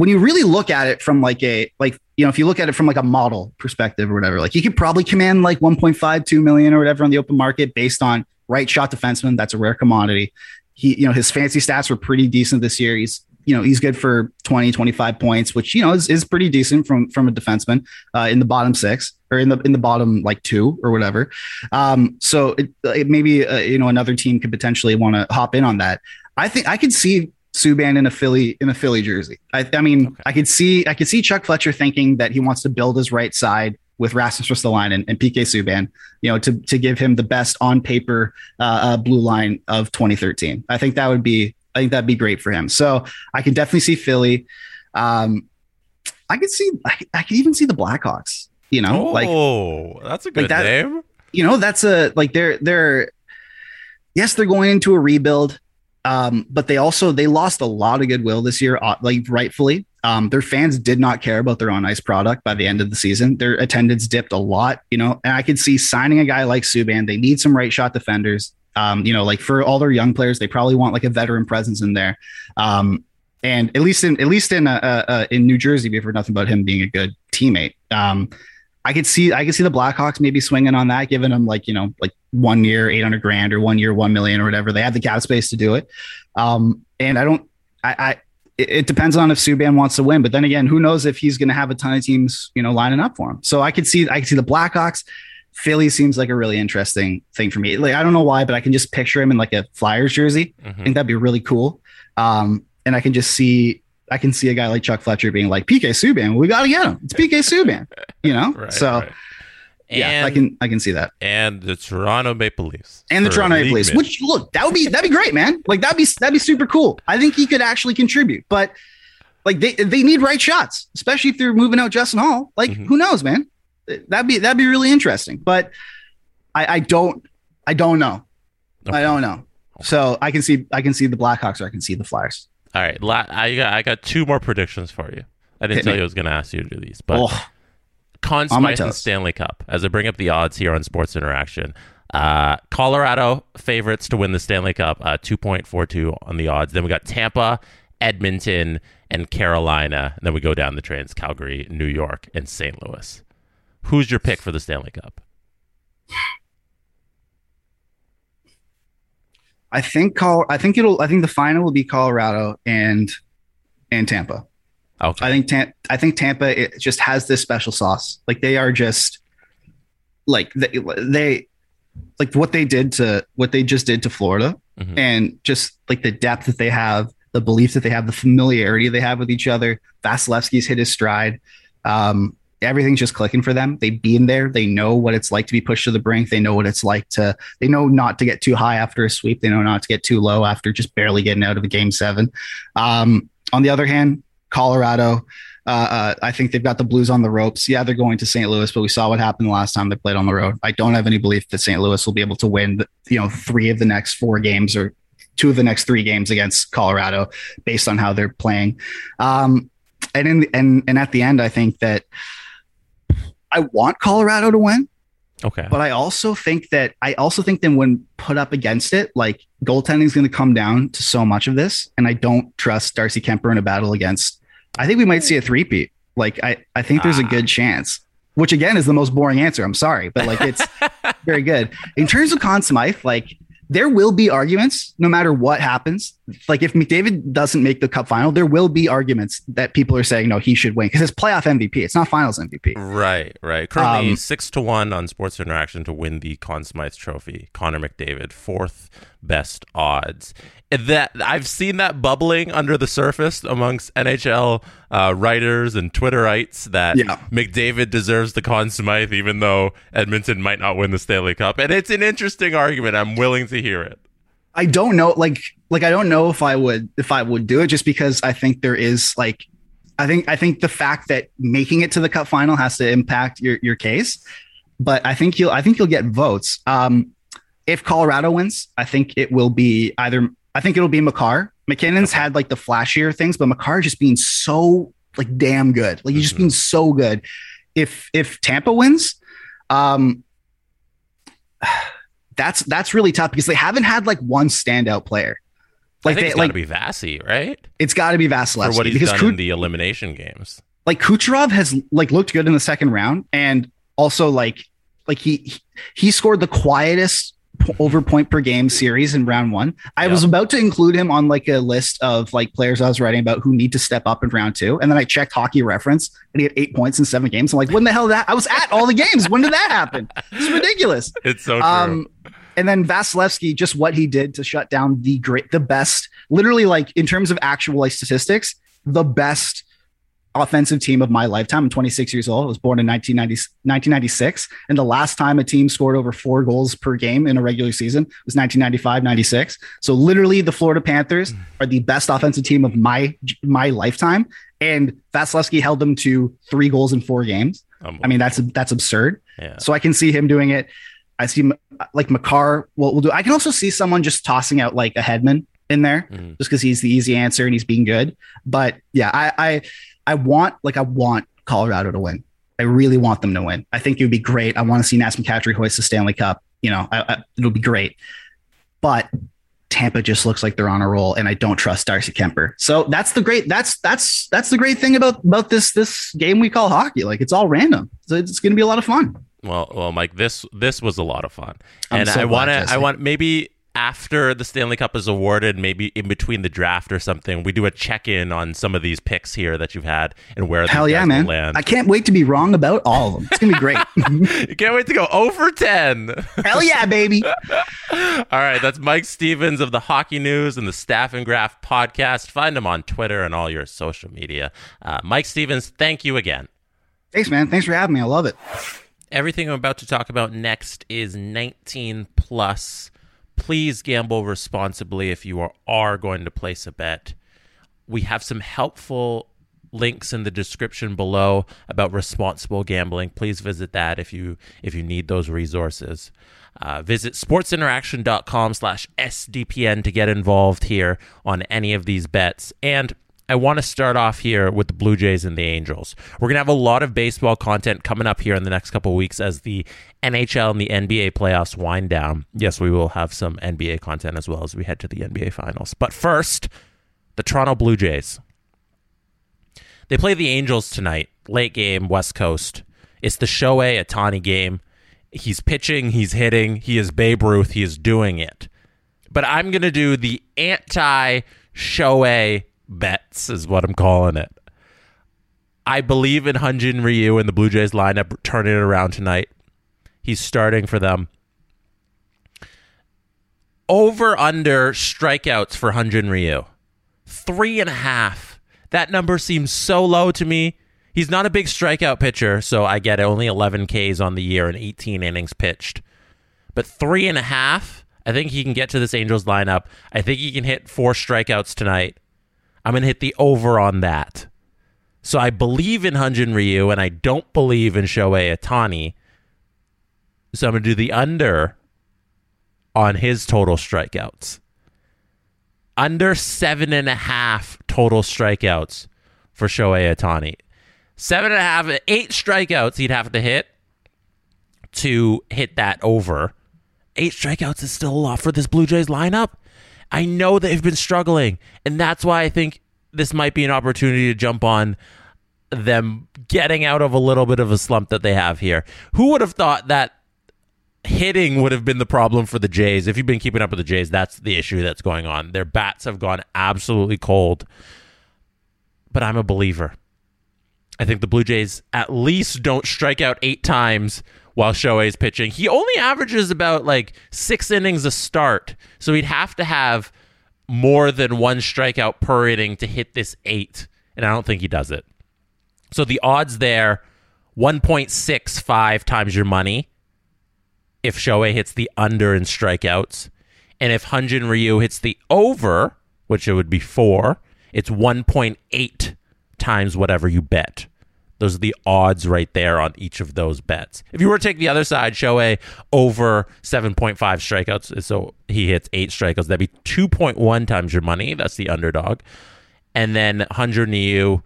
S5: when you really look at it from like a like you know if you look at it from like a model perspective or whatever like you could probably command like 1.5 2 million or whatever on the open market based on right shot defenseman. That's a rare commodity. He you know his fancy stats were pretty decent this year. He's you know he's good for 20 25 points which you know is, is pretty decent from from a defenseman uh, in the bottom six or in the in the bottom like two or whatever. Um so it, it maybe uh, you know another team could potentially want to hop in on that. I think i could see Subban in a Philly in a Philly jersey. I, I mean,
S4: Okay.
S5: I could see I could see Chuck Fletcher thinking that he wants to build his right side with Rasmus Ristolainen and PK Subban, you know, to to give him the best on paper uh, uh, blue line of 2013. I think that would be I think that'd be great for him. So I can definitely see Philly. Um, I could see I, I could even see the Blackhawks. You know, like
S4: oh, that's a good
S5: that-
S4: name.
S5: you know that's a like they're they're yes they're going into a rebuild um but they also they lost a lot of goodwill this year uh, like rightfully. Um their fans did not care about their on ice product by the end of the season. Their attendance dipped a lot you know and i could see signing a guy like Subban they need some right shot defenders. Um you know like for all their young players they probably want like a veteran presence in there. Um and at least in at least in uh, uh, in New Jersey, we've heard nothing about him being a good teammate. Um, I could see I could see the Blackhawks maybe swinging on that, giving them like you know like one year eight hundred grand or one year one million or whatever. They have the cap space to do it. Um, and I don't. I, I it, depends on if Subban wants to win, but then again, who knows if he's going to have a ton of teams you know lining up for him. So I could see I could see the Blackhawks. Philly seems like a really interesting thing for me. Like I don't know why, but I can just picture him in like a Flyers jersey. I
S4: Mhm.
S5: think that'd be really cool. Um, and I can just see I can see a guy like Chuck Fletcher being like PK Subban. We got to get him. It's PK Subban. You know.
S4: Right,
S5: so
S4: right.
S5: yeah,
S4: And,
S5: I can I can see that.
S4: and the Toronto Maple Leafs
S5: And the Toronto
S4: league
S5: Maple Leafs, which look that would be that'd be great, man. Like that'd be that'd be super cool. I think he could actually contribute, but like they they need right shots, especially if they're moving out Justin Holl. Like
S4: Mhm.
S5: who knows, man? That'd be that'd be really interesting. But I I don't I don't know.
S4: Okay.
S5: I don't know. So I can see I can see the Blackhawks or I can see the Flyers.
S4: All right, la- I got I got two more predictions for you. I didn't
S5: Hit
S4: tell
S5: me.
S4: you I was going to ask you to do these, but
S5: Oh,
S4: Conn
S5: On my
S4: Smythe and
S5: toes.
S4: Stanley Cup. As I bring up the odds here on Sports Interaction, uh, Colorado favorites to win the Stanley Cup, uh, two point four two on the odds. Then we got Tampa, Edmonton, and Carolina. And then we go down the trains: Calgary, New York, and St. Louis. Who's your pick for the Stanley Cup?
S5: I think Col- I think it'll I think the final will be Colorado and and Tampa.
S4: Okay,
S5: I think Tam- I think Tampa it just has this special sauce. Like they are just like they, they like what they did to what they just did to Florida
S4: Mhm.
S5: and just like the depth that they have, the belief that they have, the familiarity they have with each other. Vasilevskiy's hit his stride. Um, everything's just clicking for them. They've been there. They know what it's like to be pushed to the brink. They know what it's like to, they know not to get too high after a sweep. They know not to get too low after just barely getting out of a game seven. Um, on the other hand, Colorado, uh, uh, I think they've got the Blues on the ropes. Yeah, they're going to St. Louis, but we saw what happened last time they played on the road. I don't have any belief that St. Louis will be able to win, you know, three of the next four games or two of the next three games against Colorado based on how they're playing. Um, and in and and at the end, I think that I want Colorado to win.
S4: Okay.
S5: But I also think that I also think that when put up against it, like goaltending is going to come down to so much of this, and I don't trust Darcy Kuemper in a battle against. I think we might see a three-peat. Like I, I think there's a ah. good chance. Which again is the most boring answer. I'm sorry, but like it's very good in terms of Conn Smythe. Like there will be arguments no matter what happens. Like if McDavid doesn't make the cup final, there will be arguments that people are saying no, he should win because it's playoff MVP. It's not finals MVP.
S4: Right, right. Currently
S5: Um,
S4: six to one on Sports Interaction to win the Conn Smythe Trophy. Connor McDavid, fourth best odds. That I've seen that bubbling under the surface amongst NHL uh, writers and Twitterites that
S5: Yeah.
S4: McDavid deserves the Conn Smythe, even though Edmonton might not win the Stanley Cup. And it's an interesting argument. I'm willing to hear it.
S5: I don't know, like like I don't know if I would if I would do it just because I think there is like I think I think the fact that making it to the cup final has to impact your your case. But I think you'll I think you'll get votes. Um if Colorado wins, I think it will be either I think it'll be Makar. MacKinnon's had like the flashier things, but Makar just being so like damn good. Like he's just
S4: Mhm.
S5: being so good. If if Tampa wins, um that's that's really tough because they haven't had like one standout player.
S4: Like
S5: Like
S4: I think
S5: they
S4: it's got
S5: like
S4: to be Vassy, right?
S5: it's got to be
S4: For
S5: Vasilevskiy
S4: what he's
S5: because
S4: done in the elimination games.
S5: like Kucherov has like looked good in the second round and also like like he he scored the quietest over point per game series in round one. I
S4: Yeah.
S5: was about to include him on like a list of like players I was writing about who need to step up in round two, and then I checked Hockey Reference and he had eight points in seven games. I'm like, when the hell that? I was at all the games. When did that happen? This is ridiculous.
S4: It's so true.
S5: Um, and then Vasilevskiy, just what he did to shut down the great, the best, literally like in terms of actual like statistics, the best offensive team of my lifetime. I'm 26 years old. I was born in 1990, 1996. And the last time a team scored over four goals per game in a regular season was 1995, 96. So literally the Florida Panthers are the best offensive team of my, my lifetime. And Vasilevskiy held them to three goals in four games. I mean, that's, that's absurd.
S4: yeah.
S5: So I can see him doing it. I see like Makar will, will do. I can also see someone just tossing out like a Hedman in there
S4: Mhm.
S5: just because he's the easy answer and he's being good. But yeah, I, I I want like I want Colorado to win. I really want them to win. I think it would be great. I want to see Nats McCaffrey hoist the Stanley Cup. You know, I, I, it'll be great. But Tampa just looks like they're on a roll, and I don't trust Darcy Kuemper. So that's the great. That's that's that's the great thing about about this this game we call hockey. Like it's all random. So it's going to be a lot of fun.
S4: Well, well, Mike, this this was a lot of fun,
S5: I'm
S4: and
S5: so
S4: I want to. I want maybe after the Stanley Cup is awarded, maybe in between the draft or something, we do a check in on some of these picks here that you've had and where.
S5: The
S4: hell
S5: yeah, man!
S4: Land.
S5: I can't wait to be wrong about all of them. It's gonna be great.
S4: you can't wait to go over ten.
S5: Hell yeah, baby!
S4: All right, that's Mike Stephens of the Hockey News and the Staff and Graph podcast. Find him on Twitter and all your social media. Uh, Mike Stephens, thank you again.
S5: Thanks, man. Thanks for having me. I love it.
S4: Everything I'm about to talk about next is 19 plus. Please gamble responsibly if you are, are going to place a bet. We have some helpful links in the description below about responsible gambling. Please visit that if you if you need those resources. Uh, visit sportsinteraction.com slash SDPN to get involved here on any of these bets. And I want to start off here with the Blue Jays and the Angels. We're going to have a lot of baseball content coming up here in the next couple weeks as the NHL and the NBA playoffs wind down. Yes, we will have some NBA content as well as we head to the NBA finals. But first, the Toronto Blue Jays. They play the Angels tonight, late game, West Coast. It's the Shohei Ohtani game. He's pitching, he's hitting, he is Babe Ruth, he is doing it. But I'm going to do the anti Shohei bets, is what I'm calling it. I believe in Hyun-Jin Ryu and the Blue Jays lineup turning it around tonight. He's starting for them. Over under strikeouts for Hyun-Jin Ryu. Three and a half. That number seems so low to me. He's not a big strikeout pitcher, so I get only 11 Ks on the year and 18 innings pitched. But three and a half, I think he can get to this Angels lineup. I think he can hit four strikeouts tonight. I'm going to hit the over on that. So I believe in Hyun-Jin Ryu, and I don't believe in Shohei Ohtani. So I'm going to do the under on his total strikeouts. Under seven and a half total strikeouts for Shohei Ohtani. Seven and a half, eight strikeouts he'd have to hit to hit that over. Eight strikeouts is still a lot for this Blue Jays lineup. I know they've been struggling, and that's why I think this might be an opportunity to jump on them getting out of a little bit of a slump that they have here. Who would have thought that hitting would have been the problem for the Jays? If you've been keeping up with the Jays, that's the issue that's going on. Their bats have gone absolutely cold. But I'm a believer. I think the Blue Jays at least don't strike out eight times while Shohei's pitching. He only averages about like six innings a start. So he'd have to have more than one strikeout per inning to hit this eight. And I don't think he does it. So the odds there 1.65 times your money if Shohei hits the under in strikeouts. And if Hyun-Jin Ryu hits the over, which it would be four, it's 1.8 times whatever you bet. Those are the odds right there on each of those bets. If you were to take the other side, Shohei over 7.5 strikeouts, so he hits eight strikeouts, that'd be 2.1 times your money. That's the underdog. And then Hyun-Jin Ryu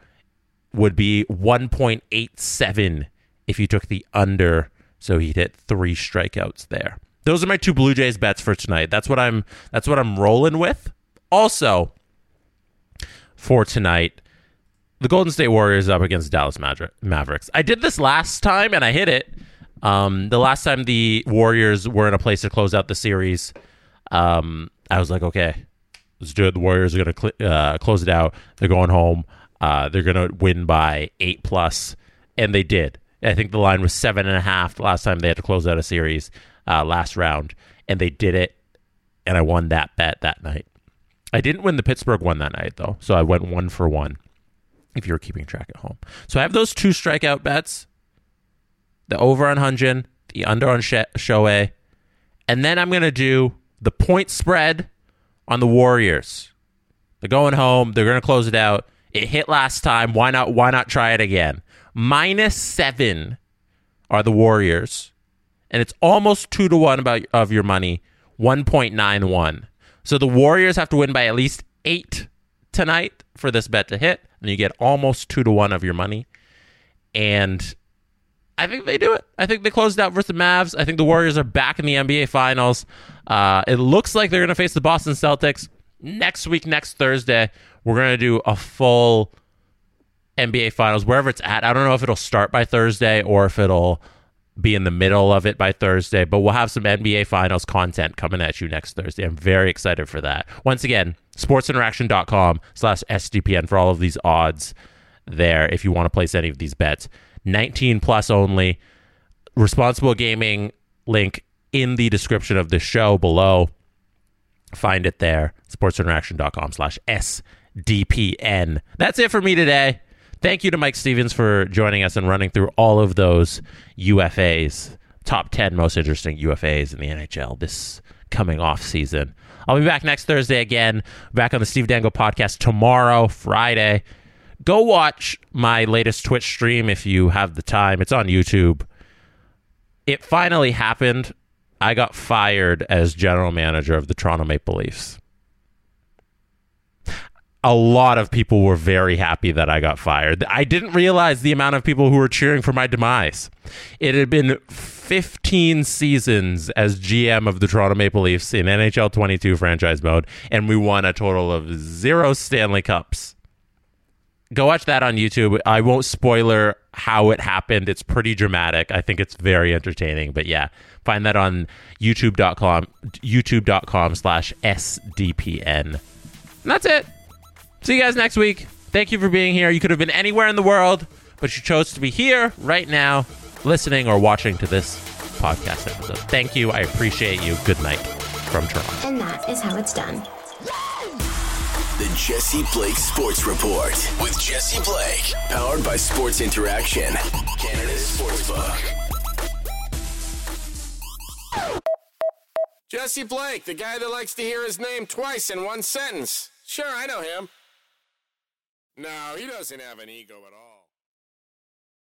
S4: would be 1.87 if you took the under, so he'd hit three strikeouts there. Those are my two Blue Jays bets for tonight. That's what I'm that's what I'm rolling with. Also, for tonight, the Golden State Warriors up against Dallas Mavericks. I did this last time and I hit it. Um, the last time the Warriors were in a place to close out the series, um, I was like, okay, let's do it. The Warriors are going to cl- uh, close it out. They're going home. Uh, they're going to win by eight plus, and they did. I think the line was seven and a half the last time they had to close out a series uh, last round, and they did it. And I won that bet that night. I didn't win the Pittsburgh one that night though, so I went one for one if you're keeping track at home. So I have those two strikeout bets the over on Hyun-Jin, the under on Shohei, and then I'm going to do the point spread on the Warriors. They're going home. They're going to close it out. It hit last time. Why not? Why not try it again? Minus seven are the Warriors, and it's almost two to one about of your money. One point nine one. So the Warriors have to win by at least eight tonight for this bet to hit and you get almost two to one of your money. And I think they do it. I think they closed out versus the Mavs. I think the Warriors are back in the NBA Finals. Uh, it looks like they're going to face the Boston Celtics next week, next Thursday. We're going to do a full NBA Finals wherever it's at. I don't know if it'll start by Thursday or if it'll be in the middle of it by Thursday, but we'll have some NBA Finals content coming at you next Thursday. I'm very excited for that. Once again, sportsinteraction.com slash SDPN for all of these odds there if you want to place any of these bets. 19 plus only. Responsible gaming link in the description of the show below. Find it there. Sportsinteraction.com slash SDPN. That's it for me today. Thank you to Mike Stephens for joining us and running through all of those UFAs, top 10 most interesting UFAs in the NHL this coming off season. I'll be back next Thursday again, back on the Steve Dangle podcast tomorrow, Friday. Go watch my latest Twitch stream if you have the time. It's on YouTube. It finally happened. I got fired as general manager of the Toronto Maple Leafs a lot of people were very happy that I got fired. I didn't realize the amount of people who were cheering for my demise. It had been 15 seasons as GM of the Toronto Maple Leafs in NHL 22 franchise mode, and we won a total of zero Stanley Cups. Go watch that on YouTube. I won't spoiler how it happened. It's pretty dramatic. I think it's very entertaining. But yeah, find that on youtube.com, youtube.com slash SDPN. And that's it. See you guys next week. Thank you for being here. You could have been anywhere in the world, but you chose to be here right now, listening or watching to this podcast episode. Thank you. I appreciate you. Good night from Toronto.
S6: And that is how it's done.
S1: The Jesse Blake Sports Report with Jesse Blake, powered by Sports Interaction, Canada's Sportsbook.
S6: Jesse Blake, the guy that likes to hear his name twice in one sentence. Sure, I know him. No, he doesn't have an ego at all.